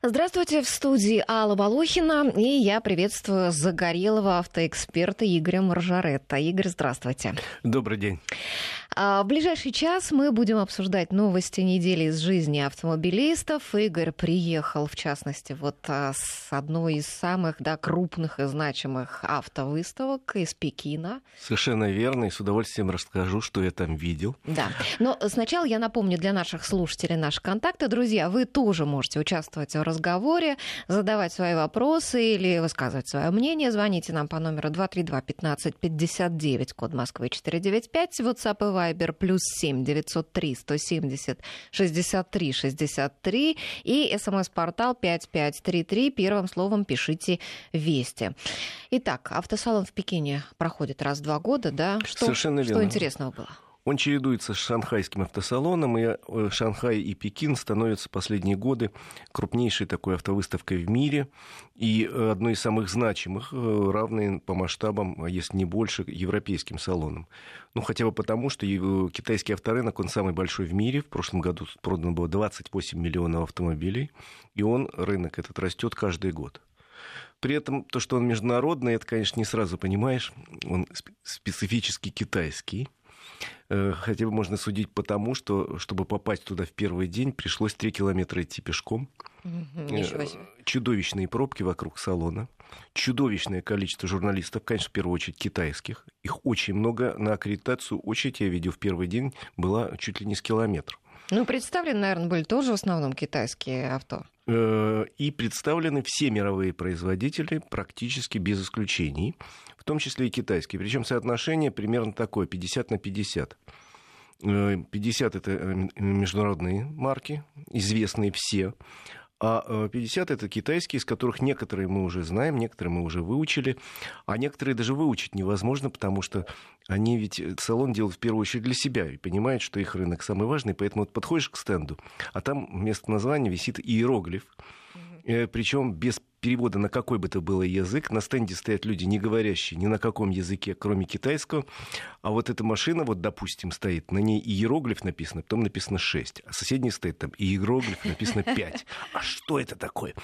Здравствуйте, в студии Алла Волохина, и я приветствую загорелого автоэксперта Игоря Маржаретта. Игорь, здравствуйте. Добрый день. А, в ближайший час мы будем обсуждать новости недели из жизни автомобилистов. Игорь приехал, в частности, вот а, с одной из самых да, крупных и значимых автовыставок из Пекина. Совершенно верно, и с удовольствием расскажу, что я там видел. Да, но сначала я напомню для наших слушателей наши контакты. Друзья, вы тоже можете участвовать в разговоре, задавать свои вопросы или высказывать свое мнение. Звоните нам по номеру 232 15 59, код Москвы 495, WhatsApp и Viber плюс 7 903 170 63 63 и смс-портал 5533. Первым словом пишите «Вести». Итак, автосалон в Пекине проходит раз в два года, да? Что, Совершенно верно. Что интересного было? Он чередуется с шанхайским автосалоном, и э, Шанхай и Пекин становятся последние годы крупнейшей такой автовыставкой в мире и э, одной из самых значимых, э, равной по масштабам, а если не больше, европейским салонам. Ну, хотя бы потому, что китайский авторынок, он самый большой в мире. В прошлом году продано было 28 миллионов автомобилей, и он, рынок этот, растет каждый год. При этом то, что он международный, это, конечно, не сразу понимаешь. Он специфически китайский. Э, хотя бы можно судить по тому, что, чтобы попасть туда в первый день, пришлось три километра идти пешком. Угу, Чудовищные пробки вокруг салона. Чудовищное количество журналистов, конечно, в первую очередь китайских. Их очень много. На аккредитацию очередь, я видел в первый день, была чуть ли не с километр. Ну, представлены, наверное, были тоже в основном китайские авто. Э, и представлены все мировые производители практически без исключений том числе и китайские. Причем соотношение примерно такое, 50 на 50. 50 э, это э, международные марки, известные все, а 50 э, это китайские, из которых некоторые мы уже знаем, некоторые мы уже выучили, а некоторые даже выучить невозможно, потому что они ведь салон делают в первую очередь для себя и понимают, что их рынок самый важный, поэтому вот подходишь к стенду, а там вместо названия висит иероглиф, причем без перевода на какой бы то было язык. На стенде стоят люди, не говорящие ни на каком языке, кроме китайского. А вот эта машина, вот, допустим, стоит, на ней иероглиф написано, потом написано 6. А соседний стоит там иероглиф написано 5. А что это такое?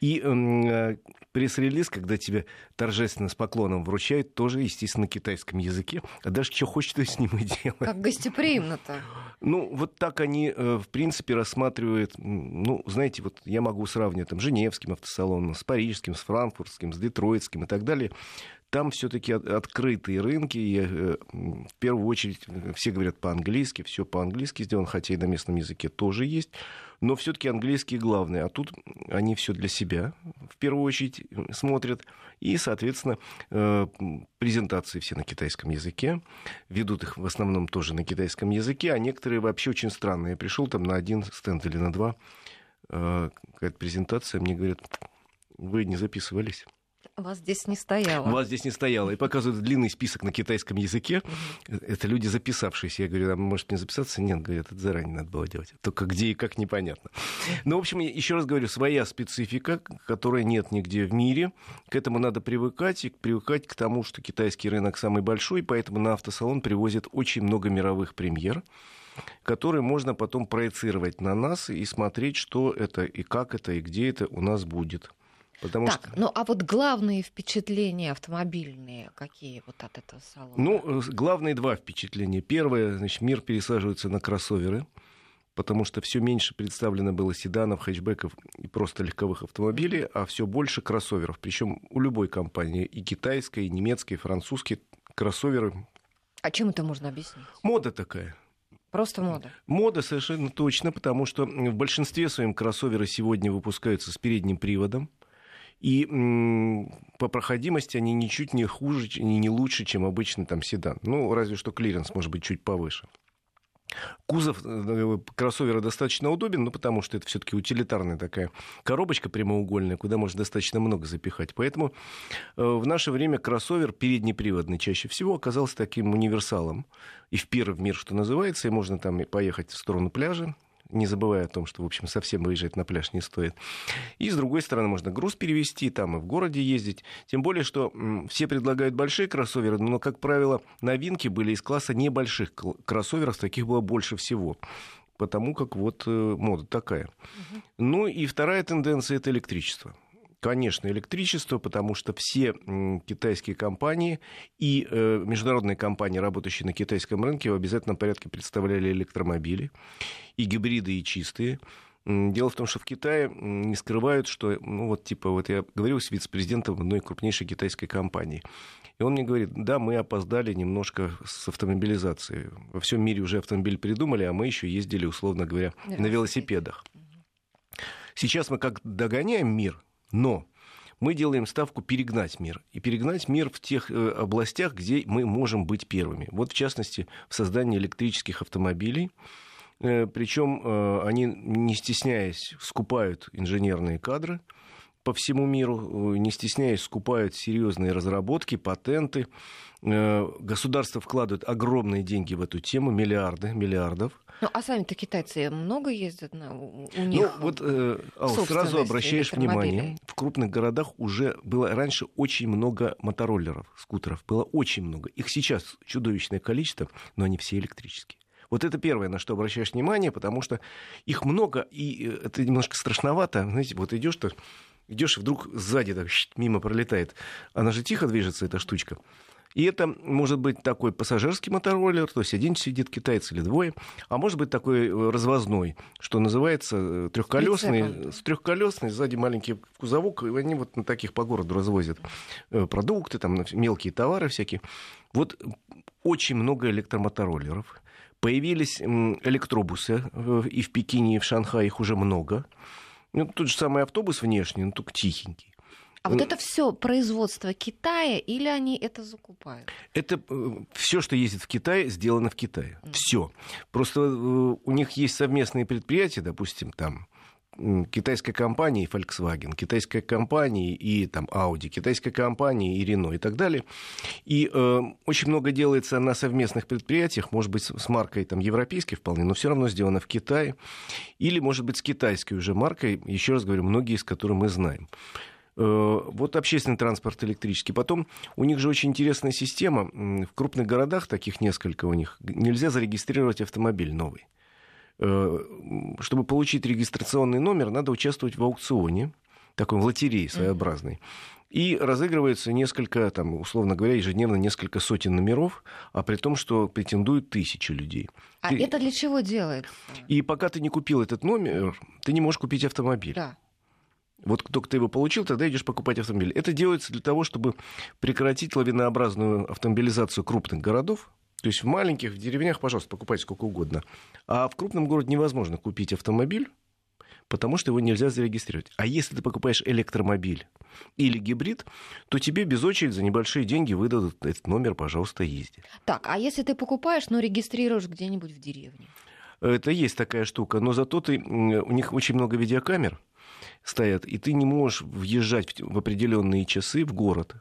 И э, пресс-релиз, когда тебе торжественно с поклоном вручают, тоже, естественно, на китайском языке. А даже что хочешь, то с ним и делай. Как гостеприимно-то. Ну, вот так они, э, в принципе, рассматривают, ну, знаете, вот я могу сравнивать там Женевским автосалоном, с Парижским, с Франкфуртским, с Детройтским и так далее там все-таки открытые рынки. И, э, в первую очередь все говорят по-английски, все по-английски сделано, хотя и на местном языке тоже есть. Но все-таки английский главный. А тут они все для себя в первую очередь смотрят. И, соответственно, э, презентации все на китайском языке. Ведут их в основном тоже на китайском языке. А некоторые вообще очень странные. Я пришел там на один стенд или на два. Э, какая-то презентация. Мне говорят, вы не записывались. Вас здесь не стояло. Вас здесь не стояло. И показывают длинный список на китайском языке. Это люди записавшиеся. Я говорю, а может не записаться? Нет, говорят, это заранее надо было делать. Только где и как непонятно. Ну, в общем, еще раз говорю, своя специфика, которой нет нигде в мире. К этому надо привыкать. И привыкать к тому, что китайский рынок самый большой, поэтому на автосалон привозят очень много мировых премьер которые можно потом проецировать на нас и смотреть, что это и как это и где это у нас будет. Потому так, что... ну а вот главные впечатления автомобильные какие вот от этого салона? Ну, э, главные два впечатления. Первое, значит, мир пересаживается на кроссоверы, потому что все меньше представлено было седанов, хэтчбеков и просто легковых автомобилей, а все больше кроссоверов. Причем у любой компании, и китайской, и немецкой, и французской, кроссоверы. А чем это можно объяснить? Мода такая. Просто мода. Мода совершенно точно, потому что в большинстве своем кроссоверы сегодня выпускаются с передним приводом. И по проходимости они ничуть не хуже, не, лучше, чем обычный там седан. Ну, разве что клиренс может быть чуть повыше. Кузов э, кроссовера достаточно удобен, ну, потому что это все-таки утилитарная такая коробочка прямоугольная, куда можно достаточно много запихать. Поэтому э, в наше время кроссовер переднеприводный чаще всего оказался таким универсалом. И в первый мир, что называется, и можно там поехать в сторону пляжа, не забывая о том, что, в общем, совсем выезжать на пляж не стоит. И, с другой стороны, можно груз перевести, там и в городе ездить. Тем более, что все предлагают большие кроссоверы, но, как правило, новинки были из класса небольших кроссоверов, таких было больше всего. потому как вот мода такая. Угу. Ну и вторая тенденция это электричество. Конечно, электричество, потому что все китайские компании и э, международные компании, работающие на китайском рынке, в обязательном порядке представляли электромобили, и гибриды, и чистые. Дело в том, что в Китае не скрывают, что, ну вот типа, вот я говорил с вице-президентом одной крупнейшей китайской компании. И он мне говорит, да, мы опоздали немножко с автомобилизацией. Во всем мире уже автомобиль придумали, а мы еще ездили, условно говоря, на велосипедах. Сейчас мы как догоняем мир, но мы делаем ставку перегнать мир. И перегнать мир в тех э, областях, где мы можем быть первыми. Вот, в частности, в создании электрических автомобилей. Э, Причем э, они, не стесняясь, скупают инженерные кадры по всему миру, не стесняясь, скупают серьезные разработки, патенты. Государство вкладывает огромные деньги в эту тему, миллиарды, миллиардов. Ну, а сами-то китайцы много ездят на, у ну, них? Ну, вот э, сразу обращаешь внимание, в крупных городах уже было раньше очень много мотороллеров, скутеров, было очень много. Их сейчас чудовищное количество, но они все электрические. Вот это первое, на что обращаешь внимание, потому что их много, и э, это немножко страшновато. Знаете, вот идешь то идешь, и вдруг сзади так, мимо пролетает. Она же тихо движется, эта штучка. И это может быть такой пассажирский мотороллер, то есть один сидит китайец или двое, а может быть такой э, развозной, что называется э, трехколесный, с трехколесный, сзади маленький кузовок, и они вот на таких по городу развозят э, продукты, там мелкие товары всякие. Вот очень много электромотороллеров. Появились электробусы и в Пекине, и в Шанхае их уже много. Ну, тот же самый автобус внешний, но только тихенький. А вот это все производство Китая или они это закупают? Это э, все, что ездит в Китай, сделано в Китае. Mm. Все. Просто э, у них есть совместные предприятия, допустим, там китайской компании Volkswagen, китайской компании и там Audi, китайской компании и Renault и так далее. И э, очень много делается на совместных предприятиях, может быть, с маркой там европейской вполне, но все равно сделано в Китае. Или, может быть, с китайской уже маркой, еще раз говорю, многие из которых мы знаем. Э, вот общественный транспорт электрический. Потом у них же очень интересная система. В крупных городах, таких несколько у них, нельзя зарегистрировать автомобиль новый. Э, чтобы получить регистрационный номер, надо участвовать в аукционе, такой в лотерее своеобразной. И разыгрывается несколько, там, условно говоря, ежедневно несколько сотен номеров, а при том, что претендуют тысячи людей. А ты... это для чего делается? И пока ты не купил этот номер, ты не можешь купить автомобиль. Да. Вот только ты его получил, тогда идешь покупать автомобиль. Это делается для того, чтобы прекратить лавинообразную автомобилизацию крупных городов. То есть в маленьких, в деревнях, пожалуйста, покупайте сколько угодно. А в крупном городе невозможно купить автомобиль, потому что его нельзя зарегистрировать. А если ты покупаешь электромобиль или гибрид, то тебе без очереди за небольшие деньги выдадут этот номер, пожалуйста, езди. Так, а если ты покупаешь, но регистрируешь где-нибудь в деревне? Это есть такая штука, но зато ты, у них очень много видеокамер, стоят, и ты не можешь въезжать в определенные часы в город.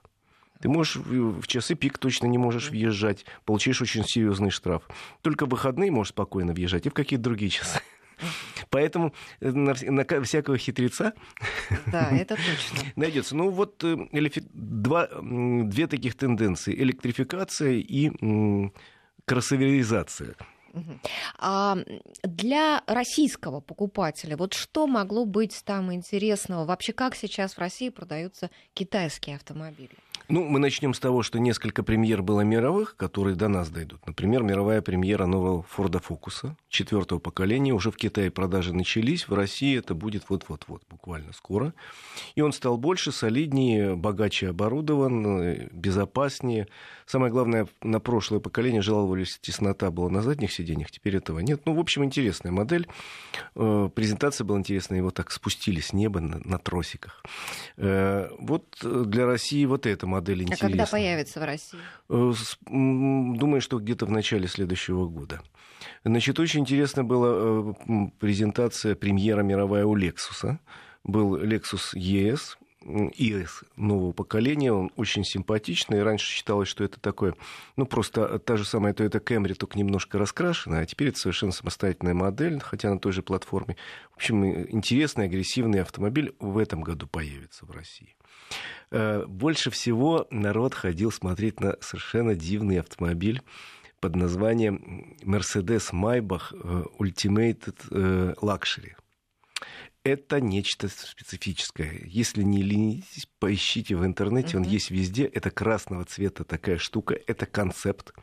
Ты можешь в часы пик точно не можешь въезжать, получаешь очень серьезный штраф. Только в выходные можешь спокойно въезжать и в какие-то другие часы. Поэтому э, на, на всякого хитреца да, это точно. найдется. Ну вот э, два, две таких тенденции. Электрификация и кроссоверизация. А для российского покупателя, вот что могло быть там интересного? Вообще, как сейчас в России продаются китайские автомобили? Ну, мы начнем с того, что несколько премьер было мировых, которые до нас дойдут. Например, мировая премьера нового Форда Фокуса четвертого поколения. Уже в Китае продажи начались, в России это будет вот-вот-вот, буквально скоро. И он стал больше, солиднее, богаче оборудован, безопаснее. Самое главное, на прошлое поколение жаловались, теснота была на задних сиденьях, теперь этого нет. Ну, в общем, интересная модель. Э, презентация была интересная, его так спустили с неба на, на тросиках. Э, вот для России вот эта модель интересна. А когда появится в России? Э, думаю, что где-то в начале следующего года. Значит, очень интересно была презентация премьера мировая у Lexus. Был Lexus ES, ИС нового поколения, он очень симпатичный. Раньше считалось, что это такое, ну, просто та же самая Toyota Camry, только немножко раскрашена, а теперь это совершенно самостоятельная модель, хотя на той же платформе. В общем, интересный, агрессивный автомобиль в этом году появится в России. Э, больше всего народ ходил смотреть на совершенно дивный автомобиль под названием Mercedes Maybach э, Ultimate э, Luxury. Это нечто специфическое. Если не ленитесь, поищите в интернете, uh-huh. он есть везде. Это красного цвета такая штука, это концепт.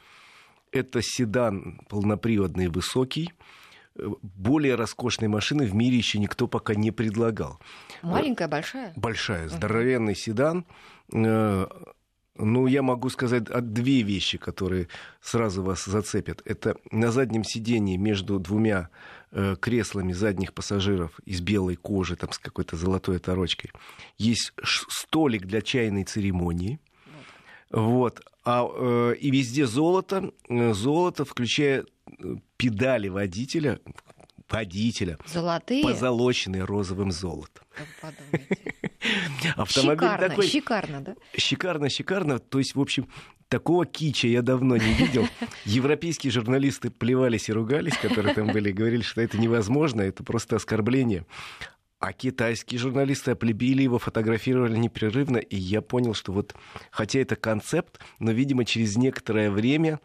Это седан полноприводный, высокий более роскошной машины в мире еще никто пока не предлагал. Маленькая, большая? Большая, здоровенный седан. Э, ну, я могу сказать две вещи, которые сразу вас зацепят. Это на заднем сидении между двумя э, креслами задних пассажиров из белой кожи, там с какой-то золотой оторочкой, есть столик для чайной церемонии. Вот. А, э, и везде золото, золото, включая педали водителя, водителя, Золотые? позолоченные розовым золотом. Автомобиль шикарно, такой... Шикарно, да? Шикарно, шикарно. То есть, в общем, такого кича я давно не видел. Европейские журналисты плевались и ругались, которые там были, говорили, что это невозможно, это просто оскорбление. А китайские журналисты оплебили его, фотографировали непрерывно, и я понял, что вот, хотя это концепт, но, видимо, через некоторое время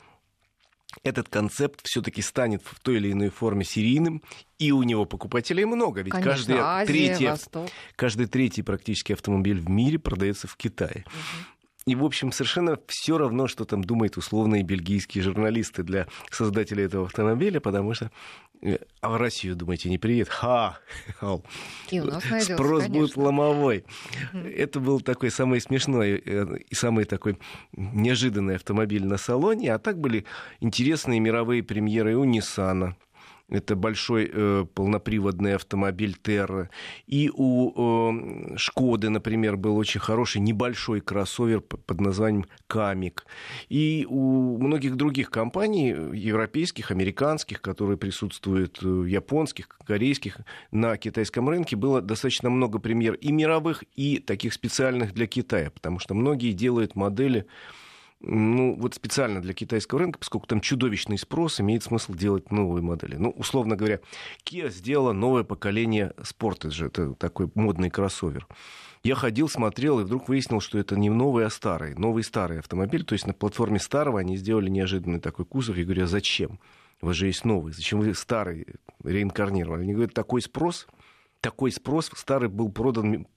этот концепт все-таки станет в той или иной форме серийным, и у него покупателей много, ведь Конечно, каждый, Азия, третий, Восток. каждый третий практически автомобиль в мире продается в Китае. Угу. И, в общем, совершенно все равно, что там думают условные бельгийские журналисты для создателей этого автомобиля, потому что э, а в Россию, думаете, не приедет? Ха! И у нас найдется, Спрос конечно. будет ломовой. Это был такой самый смешной э, и самый такой неожиданный автомобиль на салоне. А так были интересные мировые премьеры у Ниссана. Это большой э, полноприводный автомобиль Терра. И у э, Шкоды, например, был очень хороший небольшой кроссовер под названием Камик. И у многих других компаний, европейских, американских, которые присутствуют, э, японских, корейских, на китайском рынке было достаточно много премьер и мировых, и таких специальных для Китая, потому что многие делают модели ну, вот специально для китайского рынка, поскольку там чудовищный спрос, имеет смысл делать новые модели. Ну, условно говоря, Kia сделала новое поколение Sportage, это такой модный кроссовер. Я ходил, смотрел, и вдруг выяснил, что это не новый, а старый. Новый старый автомобиль. То есть на платформе старого они сделали неожиданный такой кузов. Я говорю, а зачем? У вас же есть новый. Зачем вы старый реинкарнировали? Они говорят, такой спрос – такой спрос. Старый был продан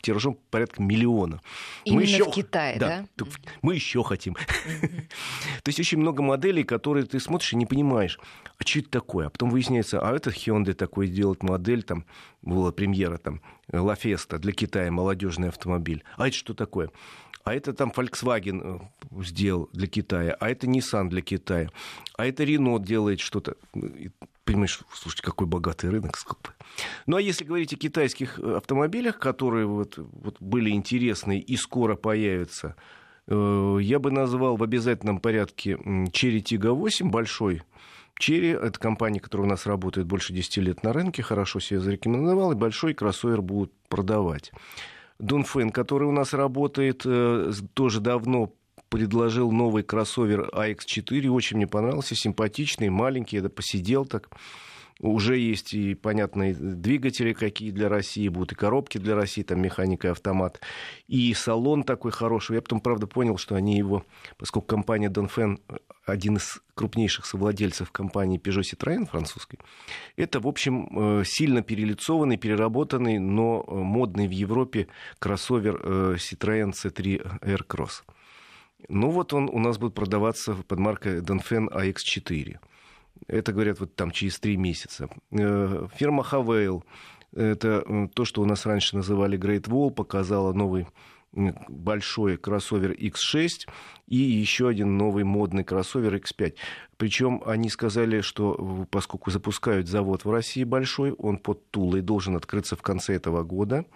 тиражом порядка миллиона. Именно мы еще... в Китае, да? да? Мы еще хотим. То есть очень много моделей, которые ты смотришь и не понимаешь, а что это такое? А потом выясняется, а это Hyundai такой делает модель, там была премьера, там, La Fiesta для Китая, молодежный автомобиль. А это что такое? а это там Volkswagen э, сделал для Китая, а это Nissan для Китая, а это Renault делает что-то понимаешь, слушайте, какой богатый рынок. Сколько. Ну, а если говорить о китайских э, автомобилях, которые вот, вот были интересны и скоро появятся, э, я бы назвал в обязательном порядке Cherry Tiggo 8, большой Cherry, это компания, которая у нас работает больше 10 лет на рынке, хорошо себя зарекомендовал, и большой кроссовер будут продавать. Дунфен, который у нас работает э, тоже давно, предложил новый кроссовер AX4. Очень мне понравился, симпатичный, маленький. Я посидел так. Уже есть и понятные двигатели, какие для России будут, и коробки для России, там механика и автомат. И салон такой хороший. Я потом, правда, понял, что они его, поскольку компания Донфен один из крупнейших совладельцев компании Peugeot Citroën французской, это, в общем, э, сильно перелицованный, переработанный, но э, модный в Европе кроссовер э, Citroën C3 Aircross. Ну вот он у нас будет продаваться под маркой Донфен AX4. Это, говорят, вот там через три месяца. Э, фирма Хавейл, это то, что у нас раньше называли Great Wall, показала новый большой кроссовер X6 и еще один новый модный кроссовер X5. Причем они сказали, что поскольку запускают завод в России большой, он под Тулой должен открыться в конце этого года.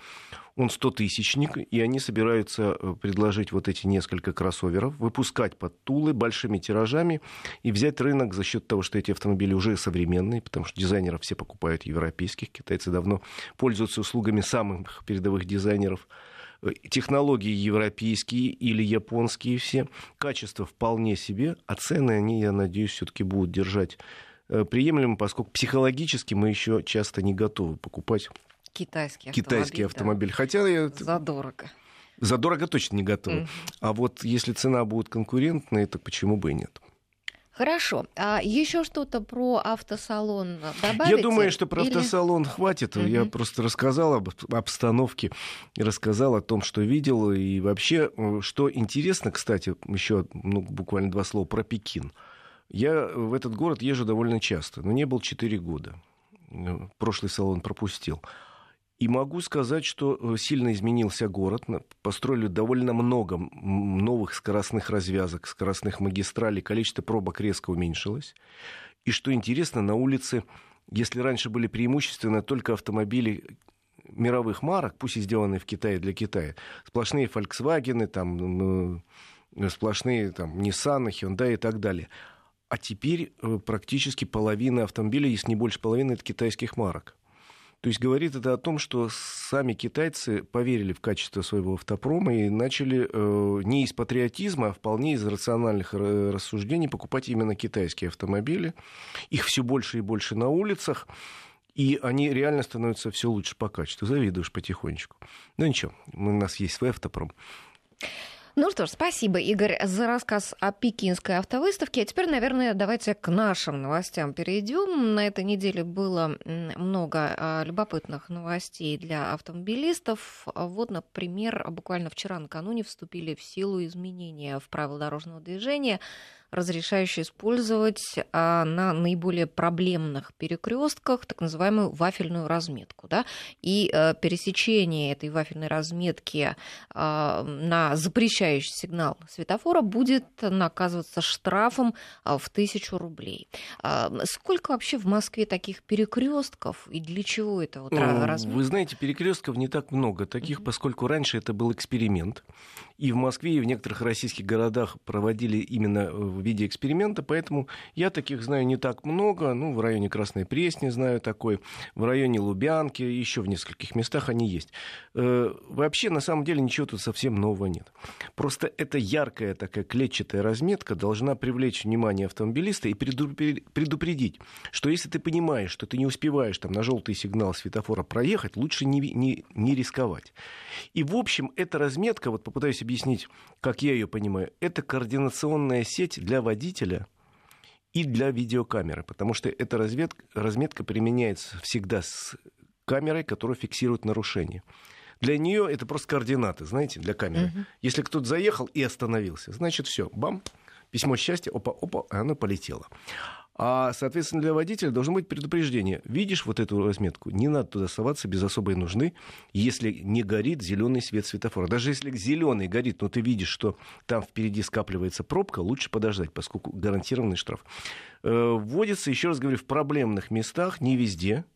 Он 100-тысячник, и они собираются э, предложить вот эти несколько кроссоверов, выпускать под Тулы большими тиражами и взять рынок за счет того, что эти автомобили уже современные, потому что дизайнеров все покупают европейских, китайцы давно пользуются услугами самых передовых дизайнеров. Э, технологии европейские или японские все, качество вполне себе, а цены они, я надеюсь, все-таки будут держать. Э, приемлемо, поскольку психологически мы еще часто не готовы покупать Китайский автомобиль. Китайский автомобиль. Да. Хотя я... Задорого. Задорого точно не готов. Mm. А вот если цена будет конкурентной, то почему бы и нет? Хорошо. А еще что-то про автосалон добавить? Я думаю, что про или... автосалон хватит. Угу. Я просто рассказал об обстановке, рассказал о том, что видел. И вообще, что интересно, кстати, еще ну, буквально два слова про Пекин. Я в этот город езжу довольно часто, но не был 4 года. Э, прошлый салон пропустил. И могу сказать, что э, сильно изменился город. Построили довольно много новых скоростных развязок, скоростных магистралей. Количество пробок резко уменьшилось. И что интересно, на улице, если раньше были преимущественно только автомобили мировых марок, пусть и сделанные в Китае для Китая, сплошные Volkswagen, там, э, сплошные там, Nissan, Hyundai и так далее. А теперь э, практически половина автомобилей, если не больше половины, это китайских марок. То есть говорит это о том, что сами китайцы поверили в качество своего автопрома и начали э, не из патриотизма, а вполне из рациональных рассуждений покупать именно китайские автомобили. Их все больше и больше на улицах. И они реально становятся все лучше по качеству. Завидуешь потихонечку. Ну ничего, у нас есть свой автопром. Ну что ж, спасибо, Игорь, за рассказ о пекинской автовыставке. А теперь, наверное, давайте к нашим новостям перейдем. На этой неделе было много а, любопытных новостей для автомобилистов. Вот, например, буквально вчера накануне вступили в силу изменения в правила дорожного движения разрешающий использовать а, на наиболее проблемных перекрестках так называемую вафельную разметку. Да? И а, пересечение этой вафельной разметки а, на запрещающий сигнал светофора будет наказываться штрафом а, в тысячу рублей. А, сколько вообще в Москве таких перекрестков и для чего это вот разметка? Вы знаете, перекрестков не так много таких, mm-hmm. поскольку раньше это был эксперимент. И в Москве, и в некоторых российских городах проводили именно в виде эксперимента, поэтому я таких знаю не так много. Ну, в районе Красной Пресни знаю такой, в районе Лубянки, еще в нескольких местах они есть. Э, вообще, на самом деле, ничего тут совсем нового нет. Просто эта яркая такая клетчатая разметка должна привлечь внимание автомобилиста и предупредить, что если ты понимаешь, что ты не успеваешь там на желтый сигнал светофора проехать, лучше не, не, не рисковать. И, в общем, эта разметка, вот попытаюсь объяснить, как я ее понимаю, это координационная сеть для водителя и для видеокамеры, потому что эта разметка, разметка применяется всегда с камерой, которая фиксирует нарушение. Для нее это просто координаты, знаете, для камеры. Угу. Если кто-то заехал и остановился, значит все, бам, письмо счастья, опа, опа, оно полетело. А, соответственно, для водителя должно быть предупреждение. Видишь вот эту разметку? Не надо туда соваться без особой нужны, если не горит зеленый свет светофора. Даже если зеленый горит, но ты видишь, что там впереди скапливается пробка, лучше подождать, поскольку гарантированный штраф. Э, вводится, еще раз говорю, в проблемных местах, не везде,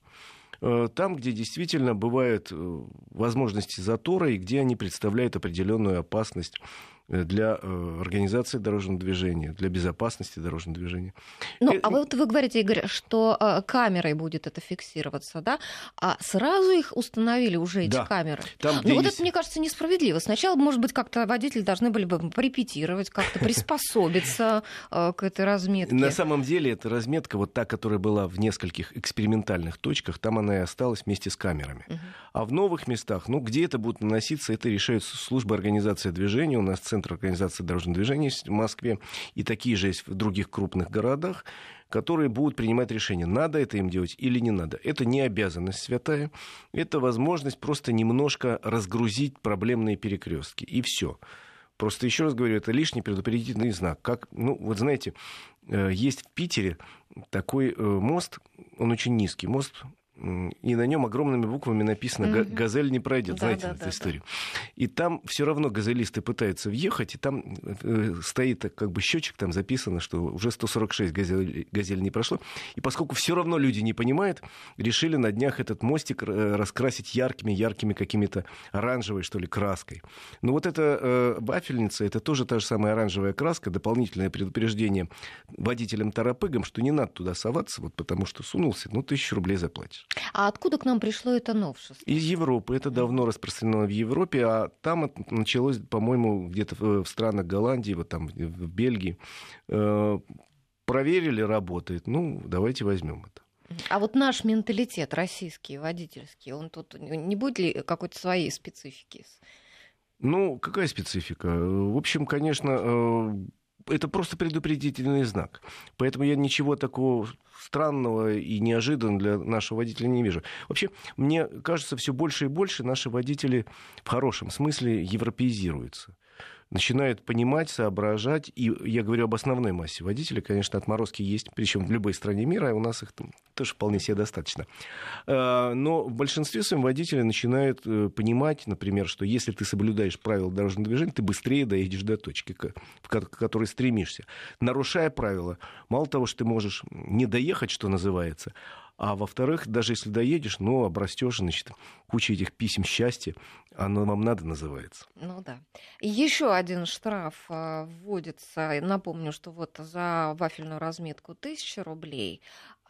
э, там, где действительно бывают э, возможности затора и где они представляют определенную опасность для э, организации дорожного движения, для безопасности дорожного движения. Ну, а вот вы говорите, Игорь, что э, камерой будет это фиксироваться, да? А сразу их установили уже эти да. камеры? Там, ну, вот есть... это, мне кажется, несправедливо. Сначала, может быть, как-то водители должны были бы порепетировать, как-то приспособиться к этой разметке. На самом деле, эта разметка, вот та, которая была в нескольких экспериментальных точках, там она и осталась вместе с камерами. А в новых местах, ну, где это будет наноситься, это решают службы организации движения. У нас центр Центр организации дорожного движения в Москве, и такие же есть в других крупных городах, которые будут принимать решение, надо это им делать или не надо. Это не обязанность святая, это возможность просто немножко разгрузить проблемные перекрестки, и все. Просто еще раз говорю, это лишний предупредительный знак. Как, ну, вот знаете, э, есть в Питере такой э, мост, он очень низкий, мост и на нем огромными буквами написано. «Газель не пройдет». Да, Знаете да, эту да, историю? Да. И там все равно газелисты пытаются въехать, и там э, стоит как бы счетчик, там записано, что уже 146 газель, газель не прошло. И поскольку все равно люди не понимают, решили на днях этот мостик э, раскрасить яркими-яркими какими-то оранжевой, что ли, краской. Но вот эта э, вафельница, это тоже та же самая оранжевая краска, дополнительное предупреждение водителям-торопыгам, что не надо туда соваться, вот потому что сунулся, ну, тысячу рублей заплатишь. А откуда к нам пришло это новшество? Из Европы. Это давно распространено в Европе, а там это началось, по-моему, где-то в странах Голландии, вот там в Бельгии. Э, проверили, работает. Ну, давайте возьмем это. А вот наш менталитет российский, водительский, он тут не будет ли какой-то своей специфики? Ну, какая специфика? В общем, конечно, э, это просто предупредительный знак. Поэтому я ничего такого странного и неожиданного для нашего водителя не вижу. Вообще, мне кажется, все больше и больше наши водители в хорошем смысле европеизируются начинают понимать, соображать. И я говорю об основной массе водителей. Конечно, отморозки есть, причем в любой стране мира, а у нас их там тоже вполне себе достаточно. А, но в большинстве своем водители начинают э, понимать, например, что если ты соблюдаешь правила дорожного движения, ты быстрее доедешь до точки, к которой стремишься. Нарушая правила, мало того, что ты можешь не доехать, что называется, а во-вторых, даже если доедешь, ну, обрастешь, значит, куча этих писем счастья, оно вам надо называется. Ну да. Еще один штраф а, вводится. Напомню, что вот за вафельную разметку 1000 рублей,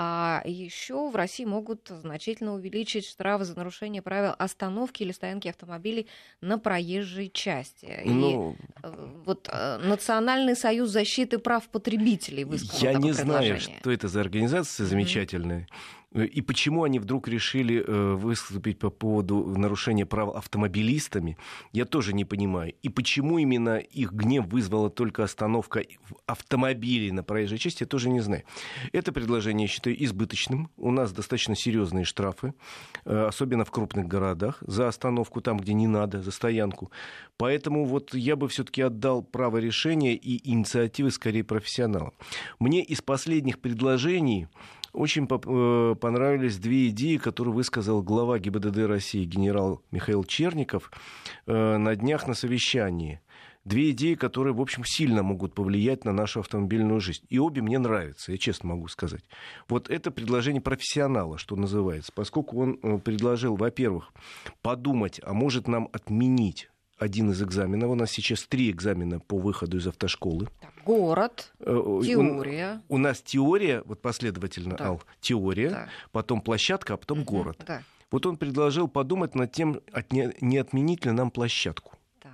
а еще в России могут значительно увеличить штрафы за нарушение правил остановки или стоянки автомобилей на проезжей части. Ну, И э, вот э, Национальный союз защиты прав потребителей высказал Я не знаю, что это за организация замечательная. Mm-hmm и почему они вдруг решили э, выступить по поводу нарушения прав автомобилистами, я тоже не понимаю. И почему именно их гнев вызвала только остановка автомобилей на проезжей части, я тоже не знаю. Это предложение я считаю избыточным. У нас достаточно серьезные штрафы, э, особенно в крупных городах, за остановку там, где не надо, за стоянку. Поэтому вот я бы все-таки отдал право решения и инициативы скорее профессионалам. Мне из последних предложений очень э, понравились две идеи, которые высказал глава ГИБДД России генерал Михаил Черников э, на днях на совещании. Две идеи, которые, в общем, сильно могут повлиять на нашу автомобильную жизнь. И обе мне нравятся, я честно могу сказать. Вот это предложение профессионала, что называется, поскольку он э, предложил, во-первых, подумать, а может нам отменить один из экзаменов. У нас сейчас три экзамена по выходу из автошколы. Так, город, э, теория. У, у нас теория, вот последовательно, да. Ал, теория, да. потом площадка, а потом угу, город. Да. Вот он предложил подумать над тем, не отменить ли нам площадку. Так.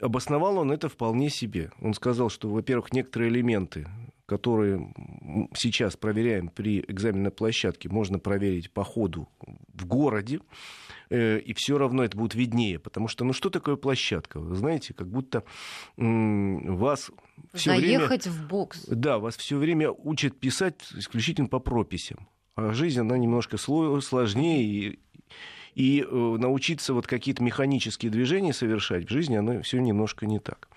Обосновал он это вполне себе. Он сказал, что, во-первых, некоторые элементы, которые сейчас проверяем при экзаменной площадке, можно проверить по ходу городе. Э, и все равно это будет виднее, потому что, ну что такое площадка? Вы знаете, как будто вас все Заехать время... в бокс. Да, вас все время учат писать исключительно по прописям. А жизнь, она немножко сложнее, и, и э, научиться вот какие-то механические движения совершать в жизни, оно все немножко не так.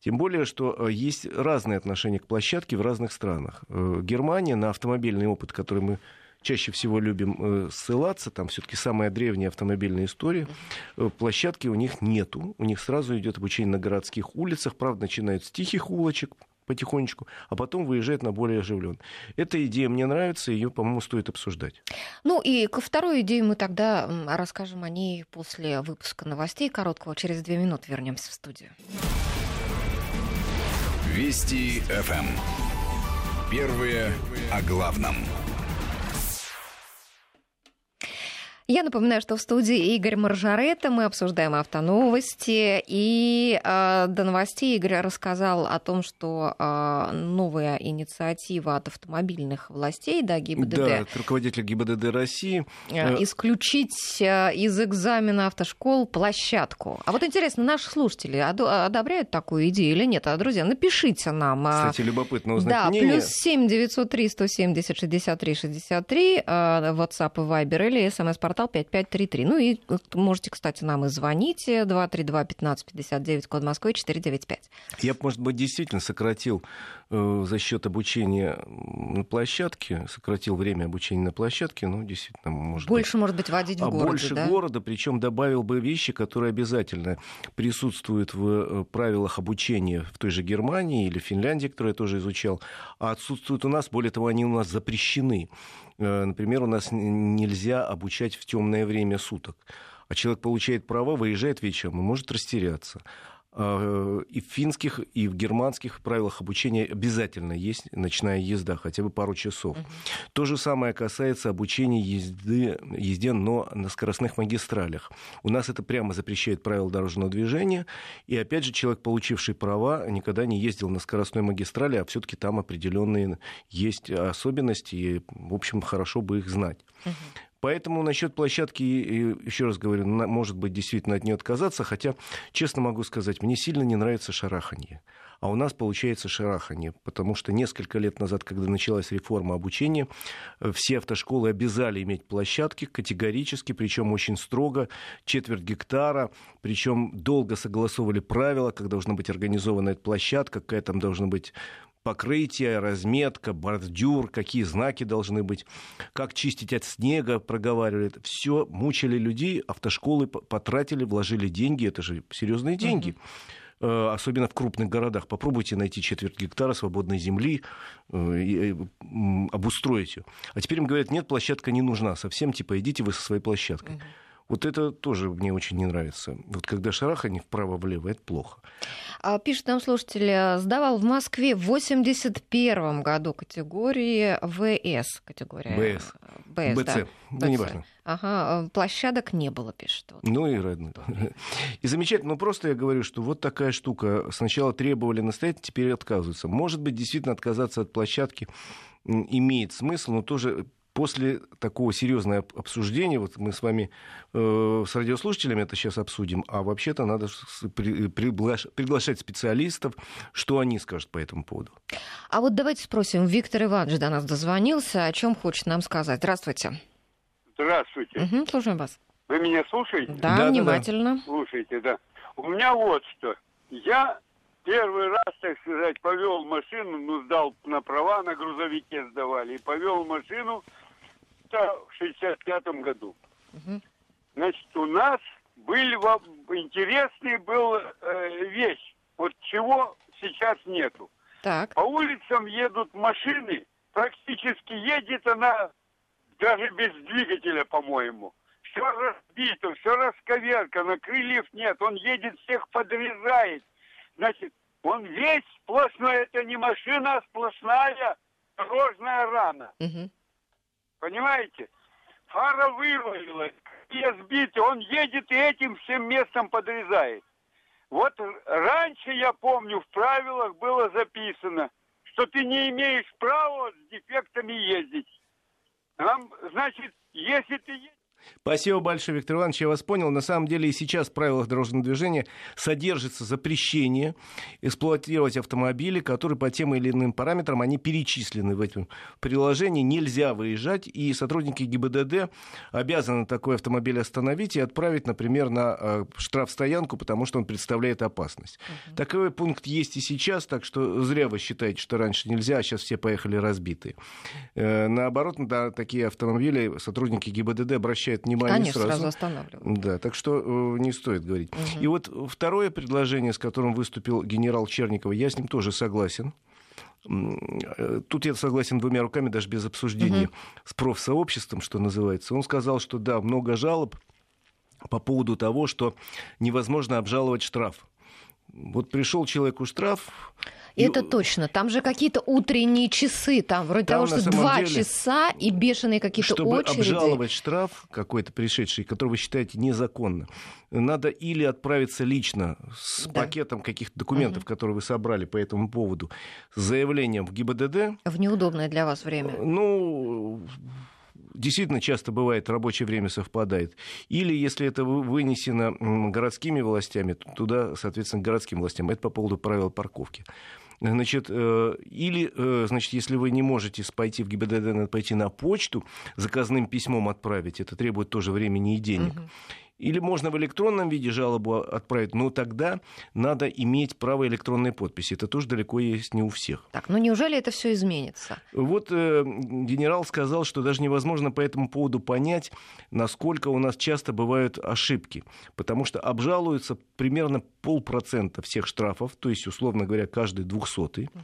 Тем более, что э, есть разные отношения к площадке в разных странах. Германия на автомобильный опыт, который мы чаще всего любим э, ссылаться, там все-таки самая древняя автомобильная история, э, площадки у них нету, у них сразу идет обучение на городских улицах, правда, начинают с тихих улочек, потихонечку, а потом выезжает на более оживлен. Эта идея мне нравится, ее, по-моему, стоит обсуждать. Ну и ко второй идее мы тогда расскажем о ней после выпуска новостей короткого. Через две минуты вернемся в студию. Вести ФМ. Первые о главном. Я напоминаю, что в студии Игорь Маржарета. Мы обсуждаем автоновости. И э, до новостей Игорь рассказал о том, что э, новая инициатива от автомобильных властей, да, ГИБДД. Да, от руководителя ГИБДД России. Э, исключить э, из экзамена автошкол площадку. А вот интересно, наши слушатели одобряют такую идею или нет? А, друзья, напишите нам. Кстати, любопытно узнать да, мнение. плюс 7 903 170 63 63, WhatsApp и Viber или смс-портал портал 5533. Ну и можете, кстати, нам и звонить 232-1559, код Москвы 495. Я бы, может быть, действительно сократил за счет обучения на площадке, сократил время обучения на площадке, ну, действительно, может Больше, быть, может быть, водить в а городе, Больше да? города, причем добавил бы вещи, которые обязательно присутствуют в э, правилах обучения в той же Германии или Финляндии, которую я тоже изучал, а отсутствуют у нас, более того, они у нас запрещены. Э, например, у нас нельзя обучать в темное время суток. А человек получает права, выезжает вечером и может растеряться. А, и в финских, и в германских правилах обучения обязательно есть ночная езда, хотя бы пару часов. Угу. То же самое касается обучения езды, езде, но на скоростных магистралях. У нас это прямо запрещает правила дорожного движения. И опять же, человек, получивший права, никогда не ездил на скоростной магистрали, а все-таки там определенные есть особенности, и, в общем, хорошо бы их знать. Угу. Поэтому насчет площадки, еще раз говорю, может быть, действительно от нее отказаться, хотя, честно могу сказать, мне сильно не нравится шараханье. А у нас получается шараханье, потому что несколько лет назад, когда началась реформа обучения, э, все автошколы обязали иметь площадки категорически, причем очень строго, четверть гектара, причем долго согласовывали правила, как должна быть организована эта площадка, какая там должна быть покрытие, разметка, бордюр, какие знаки должны быть, как чистить от снега, проговаривали. Все мучили людей, автошколы потратили, вложили деньги, это же серьезные деньги. Uh-huh особенно в крупных городах. Попробуйте найти четверть гектара свободной земли э, и обустроить ее. А теперь им говорят, нет, площадка не нужна совсем, типа идите вы со своей площадкой. Uh-huh. Вот это тоже мне очень не нравится. Вот когда шарахание вправо-влево, это плохо. А, пишет нам слушатель, сдавал в Москве в 81 году категории ВС. Категория... БС. БС, БЦ. Да. Ну, неважно. Ага, э, площадок не было, пишет. Вот. Ну и родно. И замечательно, ну просто я говорю, что вот такая штука. Сначала требовали настоять, теперь отказываются. Может быть, действительно отказаться от площадки имеет смысл, но тоже после такого серьезного обсуждения, вот мы с вами э, с радиослушателями это сейчас обсудим, а вообще-то надо при, приглаш, приглашать специалистов, что они скажут по этому поводу. А вот давайте спросим, Виктор Иванович до нас дозвонился, о чем хочет нам сказать. Здравствуйте. Здравствуйте. Угу, слушаем вас. Вы меня слушаете? Да, да внимательно. Да, да. Слушайте, да. У меня вот что. Я первый раз, так сказать, повел машину, ну, сдал на права, на грузовике сдавали, и повел машину это в 65 году. Угу. Значит, у нас были интересный был э, вещь, вот чего сейчас нету. Так. По улицам едут машины, практически едет она даже без двигателя, по-моему. Все разбито, все расковеркано, крыльев нет, он едет, всех подрезает. Значит, он весь сплошной, это не машина, а сплошная дорожная рана. Угу. Понимаете? Фара вывалилась, и сбитый, он едет и этим всем местом подрезает. Вот раньше, я помню, в правилах было записано, что ты не имеешь права с дефектами ездить. Нам, значит, если ты едешь Спасибо большое, Виктор Иванович. Я вас понял. На самом деле и сейчас в правилах дорожного движения содержится запрещение эксплуатировать автомобили, которые по тем или иным параметрам, они перечислены в этом приложении. Нельзя выезжать, и сотрудники ГИБДД обязаны такой автомобиль остановить и отправить, например, на э, штрафстоянку, потому что он представляет опасность. Угу. Такой пункт есть и сейчас, так что зря вы считаете, что раньше нельзя, а сейчас все поехали разбитые. Э, наоборот, на такие автомобили сотрудники ГИБДД обращаются обращает внимание Конечно, сразу. сразу останавливают. Да, так что э, не стоит говорить. Угу. И вот второе предложение, с которым выступил генерал Черников, я с ним тоже согласен. Э, тут я согласен двумя руками, даже без обсуждения угу. с профсообществом, что называется. Он сказал, что да, много жалоб по поводу того, что невозможно обжаловать штраф. Вот пришел человеку штраф, это точно. Там же какие-то утренние часы, там вроде там, того, что два деле, часа и бешеные какие-то чтобы очереди. Чтобы обжаловать штраф какой-то пришедший, который вы считаете незаконно, надо или отправиться лично с да. пакетом каких-то документов, угу. которые вы собрали по этому поводу, с заявлением в ГИБДД. В неудобное для вас время. Ну, действительно часто бывает, рабочее время совпадает. Или если это вынесено городскими властями, туда, соответственно, городским властям. Это по поводу правил парковки. Значит, э, или, э, значит, если вы не можете пойти в ГИБДД, надо пойти на почту, заказным письмом отправить. Это требует тоже времени и денег. Угу. Или можно в электронном виде жалобу отправить, но тогда надо иметь право электронной подписи. Это тоже далеко есть не у всех. Так, ну неужели это все изменится? Вот э, генерал сказал, что даже невозможно по этому поводу понять, насколько у нас часто бывают ошибки. Потому что обжалуются примерно полпроцента всех штрафов, то есть, условно говоря, каждый двухсотый. Угу.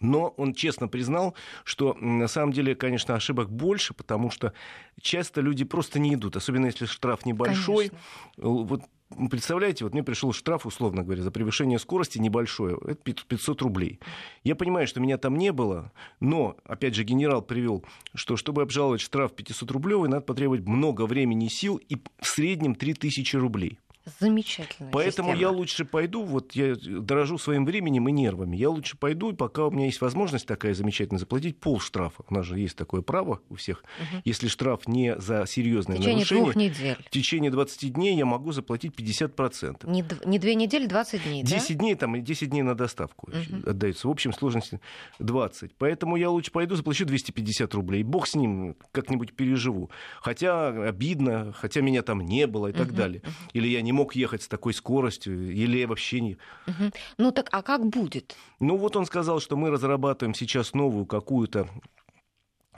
Но он честно признал, что на самом деле, конечно, ошибок больше, потому что часто люди просто не идут, особенно если штраф небольшой. Конечно. Вот Представляете, вот мне пришел штраф, условно говоря, за превышение скорости небольшое, это 500 рублей. Я понимаю, что меня там не было, но, опять же, генерал привел, что чтобы обжаловать штраф 500 рублевый, надо потребовать много времени и сил и в среднем 3000 рублей. Замечательно. Поэтому система. я лучше пойду, вот я дорожу своим временем и нервами, я лучше пойду, пока у меня есть возможность такая замечательная, заплатить пол штрафа. У нас же есть такое право у всех. Мгм. Если штраф не за В серьезное течение нарушение, двух недель. в течение 20 дней я могу заплатить 50%. Не, дв- не две недели, 20 дней, да? 10 дней там и 10 дней на доставку Мгм. отдаются. В общем сложности 20. Поэтому я лучше пойду, заплачу 250 рублей. Бог с ним, как-нибудь переживу. Хотя обидно, хотя меня там не было и так Мгм, далее. Или я не мог ехать с такой скоростью, или вообще не... Мгм. Ну так, а как будет? Ну вот он сказал, что мы разрабатываем сейчас новую какую-то,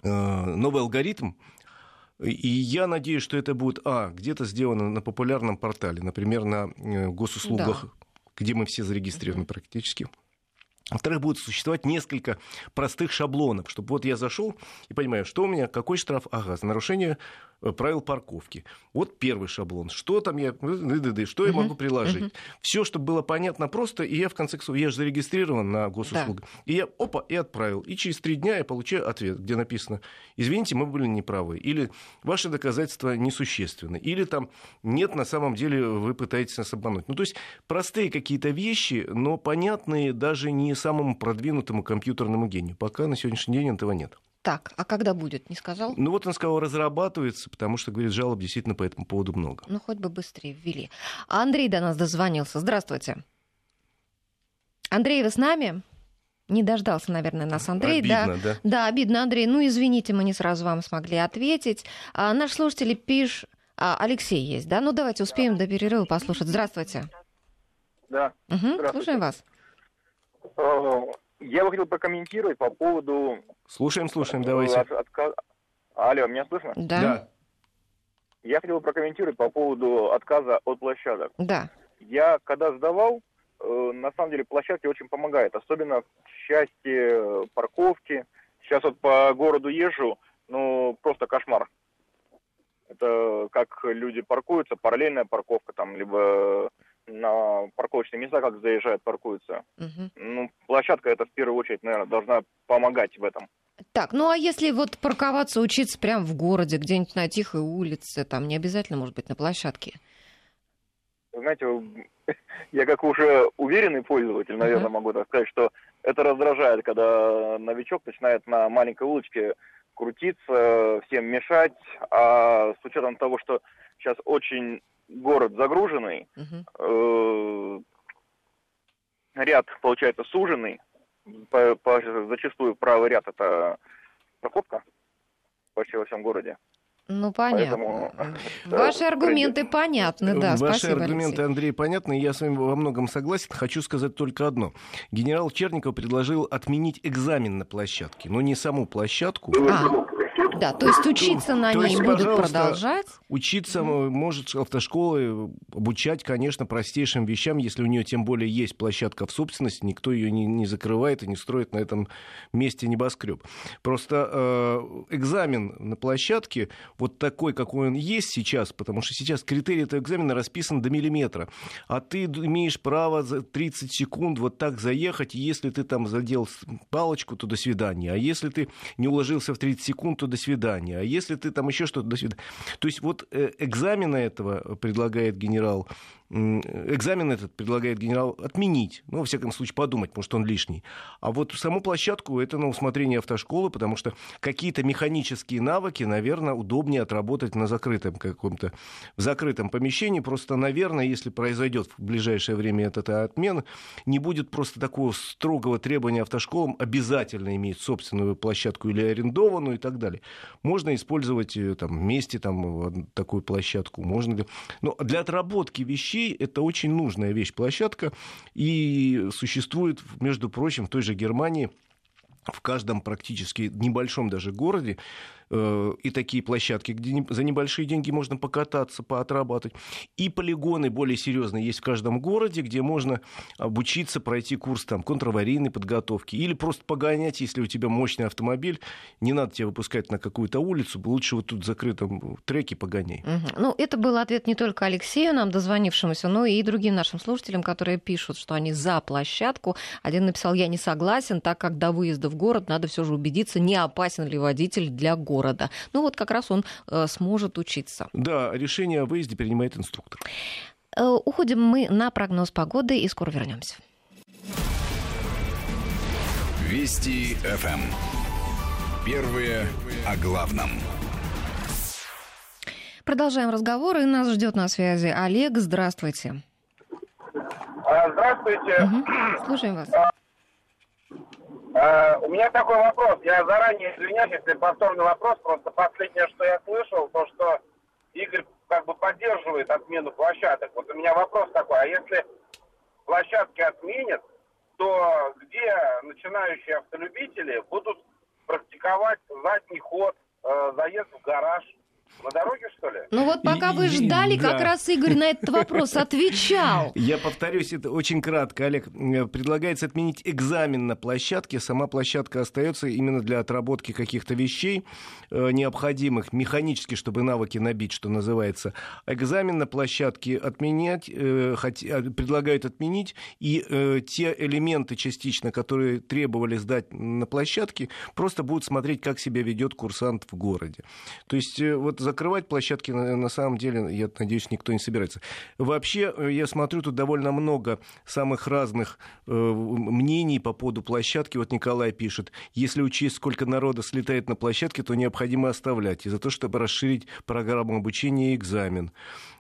э, новый алгоритм, и я надеюсь, что это будет, а, где-то сделано на популярном портале, например, на э, госуслугах, где мы все зарегистрированы практически. Во-вторых, будет существовать несколько простых шаблонов, чтобы вот я зашел и понимаю, что у меня, какой штраф, ага, за нарушение э, правил парковки. Вот первый шаблон. Что там я, ды-ды-ды, что я могу приложить? мгм. Все, чтобы было понятно просто, и я в конце концов, я же зарегистрирован на госуслугах, и я, опа, и отправил. И через три дня я получаю ответ, где написано, извините, мы были неправы, или ваши доказательства несущественны, или там нет, на самом деле вы пытаетесь нас обмануть. Ну, то есть простые какие-то вещи, но понятные даже не самому продвинутому компьютерному гению. Пока на сегодняшний день этого нет. Так, а когда будет, не сказал? Ну вот он сказал, разрабатывается, потому что, говорит, жалоб действительно по этому поводу много. Ну, хоть бы быстрее ввели. А Андрей до нас дозвонился. Здравствуйте. Андрей, вы с нами? Не дождался, наверное, нас Андрей. да. Обидно, да? Да, обидно, Андрей. Ну, извините, мы не сразу вам смогли ответить. А, наш слушатель пишет... А, Алексей есть, да? Ну, давайте успеем до перерыва послушать. Здравствуйте. Да. Мгм, Здравствуйте. слушаем вас. Э, Я бы хотел прокомментировать по поводу... Слушаем, слушаем, э, давайте. от- отка- Алло, меня слышно? Да. Да. Я хотел бы прокомментировать по поводу отказа от площадок. Да. Я когда сдавал, э, на самом деле площадки очень помогают, особенно в части парковки. Сейчас вот по городу езжу, ну просто кошмар. Это как люди паркуются, параллельная парковка там, либо на парковочные места, как заезжают, паркуются. Мгм. Ну, площадка это в первую очередь, наверное, должна помогать в этом. Так, ну а если вот парковаться, учиться прямо в городе, где-нибудь на тихой улице, там не обязательно, может быть, на площадке? Знаете, я как уже уверенный пользователь, наверное, Ага. могу так сказать, что это раздражает, когда новичок начинает на маленькой улочке крутиться, всем мешать, а с учетом того, что сейчас очень город загруженный, Мгм. э, ряд получается суженный, по- по- зачастую правый ряд это парковка почти во всем городе. Ну, понятно. Поэтому, Ваши аргументы понятны, да, Ваши спасибо, аргументы, Алексей. Андрей, понятны. Я с вами во многом согласен. Хочу сказать только одно. Генерал Черников предложил отменить экзамен на площадке, но не саму площадку. А, да, то есть учиться на То ней есть, будут продолжать? Учиться м, может автошколы обучать, конечно, простейшим вещам, если у нее тем более есть площадка в собственности, никто ее не, не закрывает и не строит на этом месте небоскреб. Просто э, экзамен на площадке вот такой, какой он есть сейчас, потому что сейчас критерий этого экзамена расписан до миллиметра, а ты имеешь право за 30 секунд вот так заехать, и если ты там задел палочку, то до свидания, а если ты не уложился в 30 секунд, то до свидания, а если ты там еще что-то, до свидания. То есть вот э, экзамена этого предлагает генерал, экзамен этот предлагает генерал отменить, ну, во всяком случае, подумать, может, он лишний. А вот саму площадку это на усмотрение автошколы, потому что какие-то механические навыки, наверное, удобнее отработать на закрытом каком-то, в закрытом помещении. Просто, наверное, если произойдет в ближайшее время эта отмена, не будет просто такого строгого требования автошколам обязательно иметь собственную площадку или арендованную и так далее. Можно использовать э, там вместе там, такую площадку, можно. Но для отработки вещей это очень нужная вещь, площадка, и существует, между прочим, в той же Германии в каждом практически небольшом даже городе и такие площадки, где за небольшие деньги можно покататься, поотрабатывать. И полигоны более серьезные есть в каждом городе, где можно обучиться, пройти курс там, контраварийной подготовки. Или просто погонять, если у тебя мощный автомобиль, не надо тебя выпускать на какую-то улицу, лучше вот тут в закрытом треке погоняй. Мгм. Ну, это был ответ не только Алексею, нам дозвонившемуся, но и другим нашим слушателям, которые пишут, что они за площадку. Один написал, я не согласен, так как до выезда в город надо все же убедиться, не опасен ли водитель для города. Ну вот как раз он э, сможет учиться. Да, решение о выезде принимает инструктор. Э, уходим мы на прогноз погоды и скоро вернемся. Вести ФМ. Первые о главном. Продолжаем разговор, и нас ждет на связи Олег. Здравствуйте. А, здравствуйте. Угу. Слушаем вас. А, у меня такой вопрос. Я заранее извиняюсь, если повторный вопрос. Просто последнее, что я слышал, то, что Игорь как бы поддерживает отмену площадок. Вот у меня вопрос такой. А если площадки отменят, то где начинающие автолюбители будут практиковать задний ход, э, заезд в гараж? На дороге, что ли? Ну вот пока вы ждали, да. как раз Игорь на этот вопрос отвечал. Я повторюсь, это очень кратко, Олег. Э, предлагается отменить экзамен на площадке. Сама площадка остается именно для отработки каких-то вещей э, необходимых механически, чтобы навыки набить, что называется. Экзамен на площадке отменять, э, предлагают отменить, и те элементы частично, которые требовали сдать на площадке, просто будут смотреть, как себя ведет курсант в городе. То есть вот закрывать площадки на, на самом деле, я надеюсь, никто не собирается. Вообще, э, я смотрю, тут довольно много самых разных э, мнений по поводу площадки. Вот Николай пишет, если учесть, сколько народа слетает на площадке, то необходимо оставлять. И за то, чтобы расширить программу обучения и экзамен.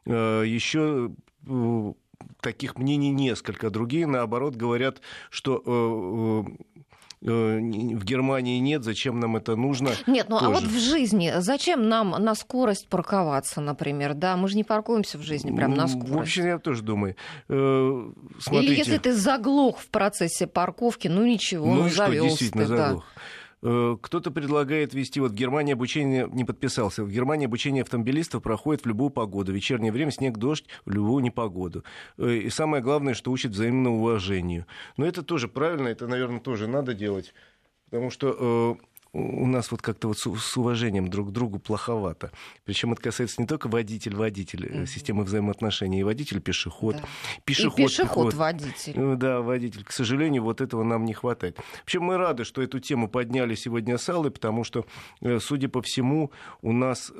Э, еще э, таких мнений несколько. Другие, наоборот, говорят, что э, э в Германии нет, зачем нам это нужно? Нет, ну тоже. а вот в жизни, зачем нам на скорость парковаться, например, да? Мы же не паркуемся в жизни прям на скорость. В общем, я тоже думаю. Э, смотрите. Или если ты заглох в процессе парковки, ну ничего, ну, ну что, действительно ты, заглох. Да. Э, кто-то предлагает вести, вот в Германии обучение, не подписался, в Германии обучение автомобилистов проходит в любую погоду. В вечернее время снег, дождь, в любую непогоду. Э, и самое главное, что учит взаимному уважению. Но это тоже правильно, это, наверное, тоже надо делать. Потому что э, у нас вот как-то вот с, уважением друг к другу плоховато. Причем это касается не только водитель-водитель, mm-hmm. системы взаимоотношений, и водитель-пешеход, да. пешеход, и пешеход-водитель. Э, да, водитель. К сожалению, вот этого нам не хватает. Вообще мы рады, что эту тему подняли сегодня с Аллой, потому что, э, судя по всему, у нас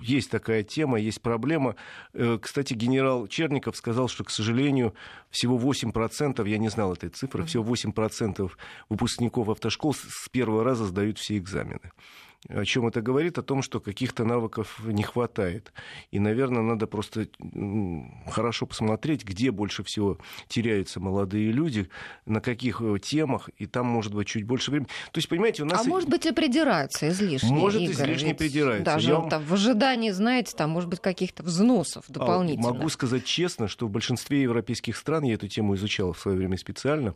есть такая тема, есть проблема. Э, кстати, генерал Черников сказал, что, к сожалению, всего 8%, я не знал этой цифры, всего 8% выпускников автошкол с первого раза сдают все экзамены. О чем это говорит? О том, что каких-то навыков не хватает. И, наверное, надо просто хорошо посмотреть, где больше всего теряются молодые люди, на каких э, темах, и там может быть чуть больше времени. То есть, понимаете, у нас... А может быть и придираются излишне, Может, Игорь, излишне придираются. Даже Я... там, в ожидании, знаете, там, может быть, каких-то взносов а, дополнительных. Могу сказать честно, что в большинстве европейских стран, я эту тему изучал в свое время специально,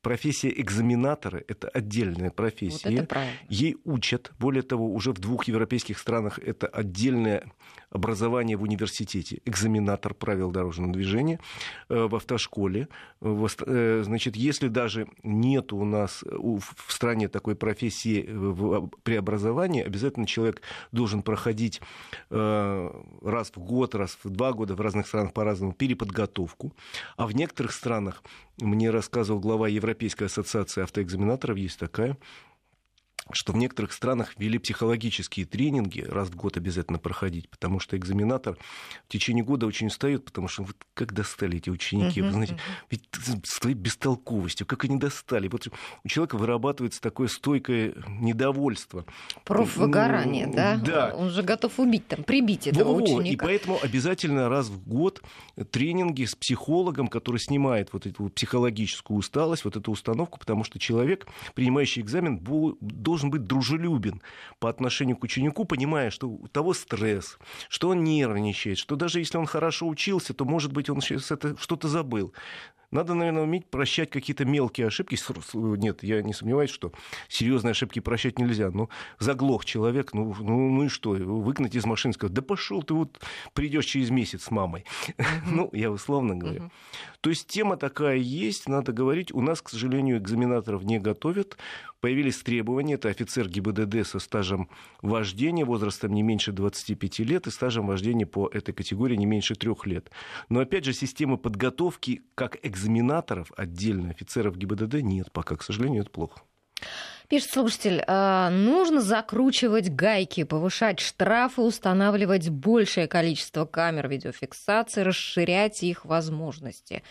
профессия экзаменатора — это отдельная профессия. Вот это правильно. Ей учат, более того, уже в двух европейских странах это отдельное образование в университете, экзаменатор правил дорожного движения э, в автошколе. Э, значит, если даже нет у нас в стране такой профессии при образовании, обязательно человек должен проходить э, раз в год, раз в два года, в разных странах по-разному, переподготовку. А в некоторых странах, мне рассказывал глава Европейской ассоциации автоэкзаменаторов, есть такая, что в некоторых странах ввели психологические тренинги, раз в год обязательно проходить, потому что экзаменатор в течение года очень устает, потому что вот как достали эти ученики, uh-huh, вы знаете, uh-huh. ведь с твоей бестолковостью, как они достали. Вот у человека вырабатывается такое стойкое недовольство. Профвыгорание, ну, да? Да. Он же готов убить, там, прибить этого Во-во, ученика. И поэтому обязательно раз в год тренинги с психологом, который снимает вот эту психологическую усталость, вот эту установку, потому что человек, принимающий экзамен, должен должен быть дружелюбен по отношению к ученику, понимая, что у того стресс, что он нервничает, что даже если он хорошо учился, то, может быть, он сейчас это что-то забыл. Надо, наверное, уметь прощать какие-то мелкие ошибки. Нет, я не сомневаюсь, что серьезные ошибки прощать нельзя. Но заглох человек, ну, ну, ну и что? Выгнать из машины, сказать, да пошел ты вот придешь через месяц с мамой. ну, я условно говорю. То есть тема такая есть, надо говорить. У нас, к сожалению, экзаменаторов не готовят. Появились требования. Это офицер ГИБДД со стажем вождения, возрастом не меньше 25 лет и стажем вождения по этой категории не меньше трех лет. Но, опять же, системы подготовки как экзаменаторов отдельно, офицеров ГИБДД нет пока. К сожалению, это плохо. Пишет слушатель, «А, нужно закручивать гайки, повышать штрафы, устанавливать большее количество камер видеофиксации, расширять их возможности.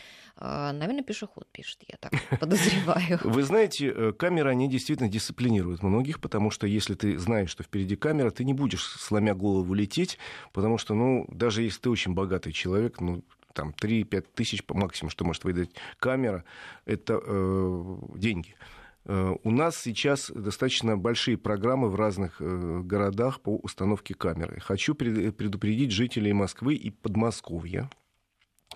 А, наверное, пешеход пишет, я так подозреваю. Вы знаете, э, камеры, они действительно дисциплинируют многих, потому что если ты знаешь, что впереди камера, ты не будешь, сломя голову, лететь, потому что, ну, даже если ты очень богатый человек, ну, там 3-5 тысяч по максимуму, что может выдать камера, это э, деньги. Э, у нас сейчас достаточно большие программы в разных э, городах по установке камеры. Хочу предупредить жителей Москвы и Подмосковья.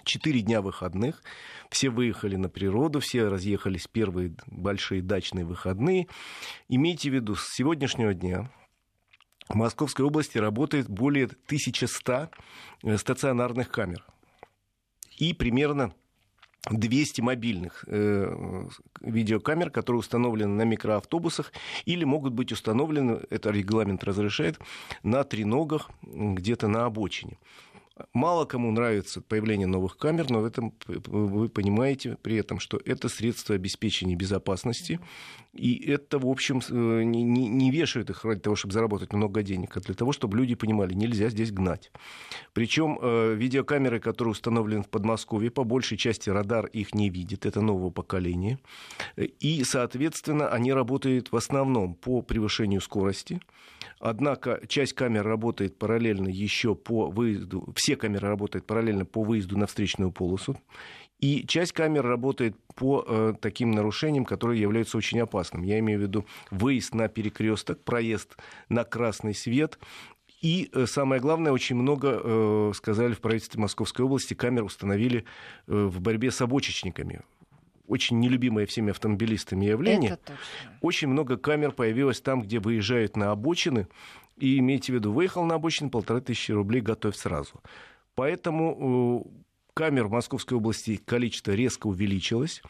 Четыре дня выходных, все выехали на природу, все разъехались первые большие дачные выходные. Имейте в виду, с сегодняшнего дня в Московской области работает более 1100 э, стационарных камер. И примерно 200 мобильных э, видеокамер, которые установлены на микроавтобусах или могут быть установлены, это регламент разрешает, на треногах где-то на обочине. Мало кому нравится появление новых камер, но в этом вы понимаете при этом, что это средство обеспечения безопасности, и это, в общем, э, не, не, не вешают их ради того, чтобы заработать много денег, а для того, чтобы люди понимали, нельзя здесь гнать. Причем э, видеокамеры, которые установлены в Подмосковье, по большей части радар их не видит, это нового поколения. И, соответственно, они работают в основном по превышению скорости. Однако часть камер работает параллельно еще по выезду, все камеры работают параллельно по выезду на встречную полосу. И часть камер работает по э, таким нарушениям, которые являются очень опасным. Я имею в виду выезд на перекресток, проезд на красный свет. И э, самое главное, очень много, э, сказали в правительстве Московской области, камер установили э, в борьбе с обочечниками очень нелюбимое всеми автомобилистами явление. Очень много камер появилось там, где выезжают на обочины. И имейте в виду, выехал на обочину, полторы тысячи рублей готовь сразу. Поэтому э, камер в Московской области количество резко увеличилось.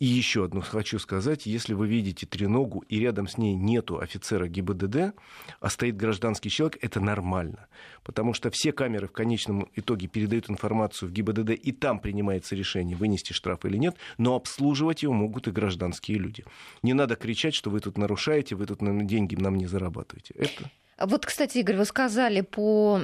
И еще одно хочу сказать, если вы видите треногу, и рядом с ней нету офицера ГИБДД, а стоит гражданский человек, это нормально. Потому что все камеры в конечном итоге передают информацию в ГИБДД, и там принимается решение, вынести штраф или нет, но обслуживать его могут и гражданские люди. Не надо кричать, что вы тут нарушаете, вы тут деньги нам не зарабатываете. Это вот, кстати, Игорь, вы сказали, по,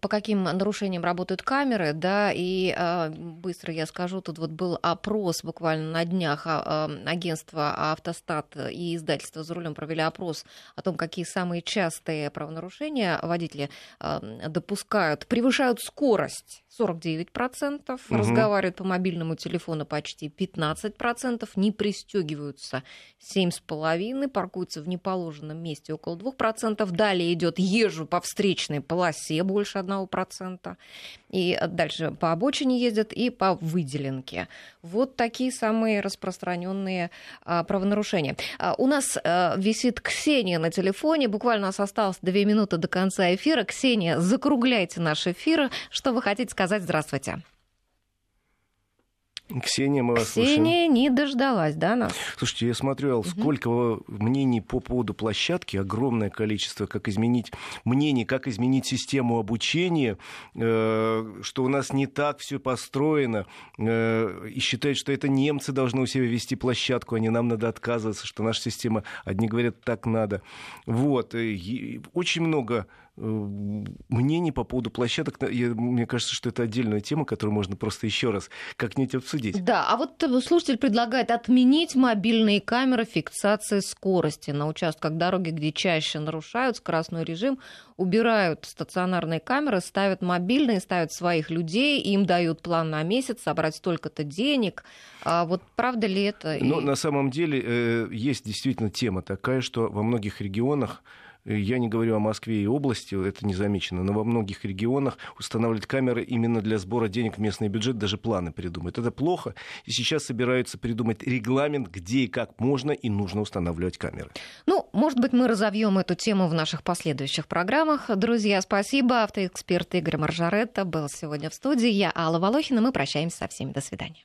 по каким нарушениям работают камеры, да, и э, быстро я скажу, тут вот был опрос буквально на днях, э, агентство «Автостат» и издательство «За рулем» провели опрос о том, какие самые частые правонарушения водители э, допускают. Превышают скорость 49%, угу. разговаривают по мобильному телефону почти 15%, не пристегиваются 7,5%, паркуются в неположенном месте около 2%, далее идет езжу по встречной полосе больше 1%, и дальше по обочине ездят и по выделенке. Вот такие самые распространенные а, правонарушения. А, у нас а, висит Ксения на телефоне, буквально у нас осталось две минуты до конца эфира. Ксения, закругляйте наш эфир. Что вы хотите сказать? Здравствуйте. Ксения, мы вас Ксения слушаем. не дождалась, да, нас? Слушайте, я смотрел, угу. сколько мнений по поводу площадки, огромное количество, как изменить мнений, как изменить систему обучения, э, что у нас не так все построено, э, и считают, что это немцы должны у себя вести площадку, а не нам надо отказываться, что наша система, одни говорят, так надо. Вот, и очень много мнений по поводу площадок. Я, мне кажется, что это отдельная тема, которую можно просто еще раз как-нибудь обсудить. Да, а вот слушатель предлагает отменить мобильные камеры фиксации скорости на участках дороги, где чаще нарушают скоростной режим, убирают стационарные камеры, ставят мобильные, ставят своих людей, им дают план на месяц, собрать столько-то денег. А вот правда ли это? Ну, на самом деле э, есть действительно тема такая, что во многих регионах я не говорю о Москве и области, это не замечено, но во многих регионах устанавливают камеры именно для сбора денег в местный бюджет, даже планы придумают. Это плохо, и сейчас собираются придумать регламент, где и как можно и нужно устанавливать камеры. Ну, может быть, мы разовьем эту тему в наших последующих программах. Друзья, спасибо. Автоэксперт Игорь Маржаретта был сегодня в студии. Я Алла Волохина. Мы прощаемся со всеми. До свидания.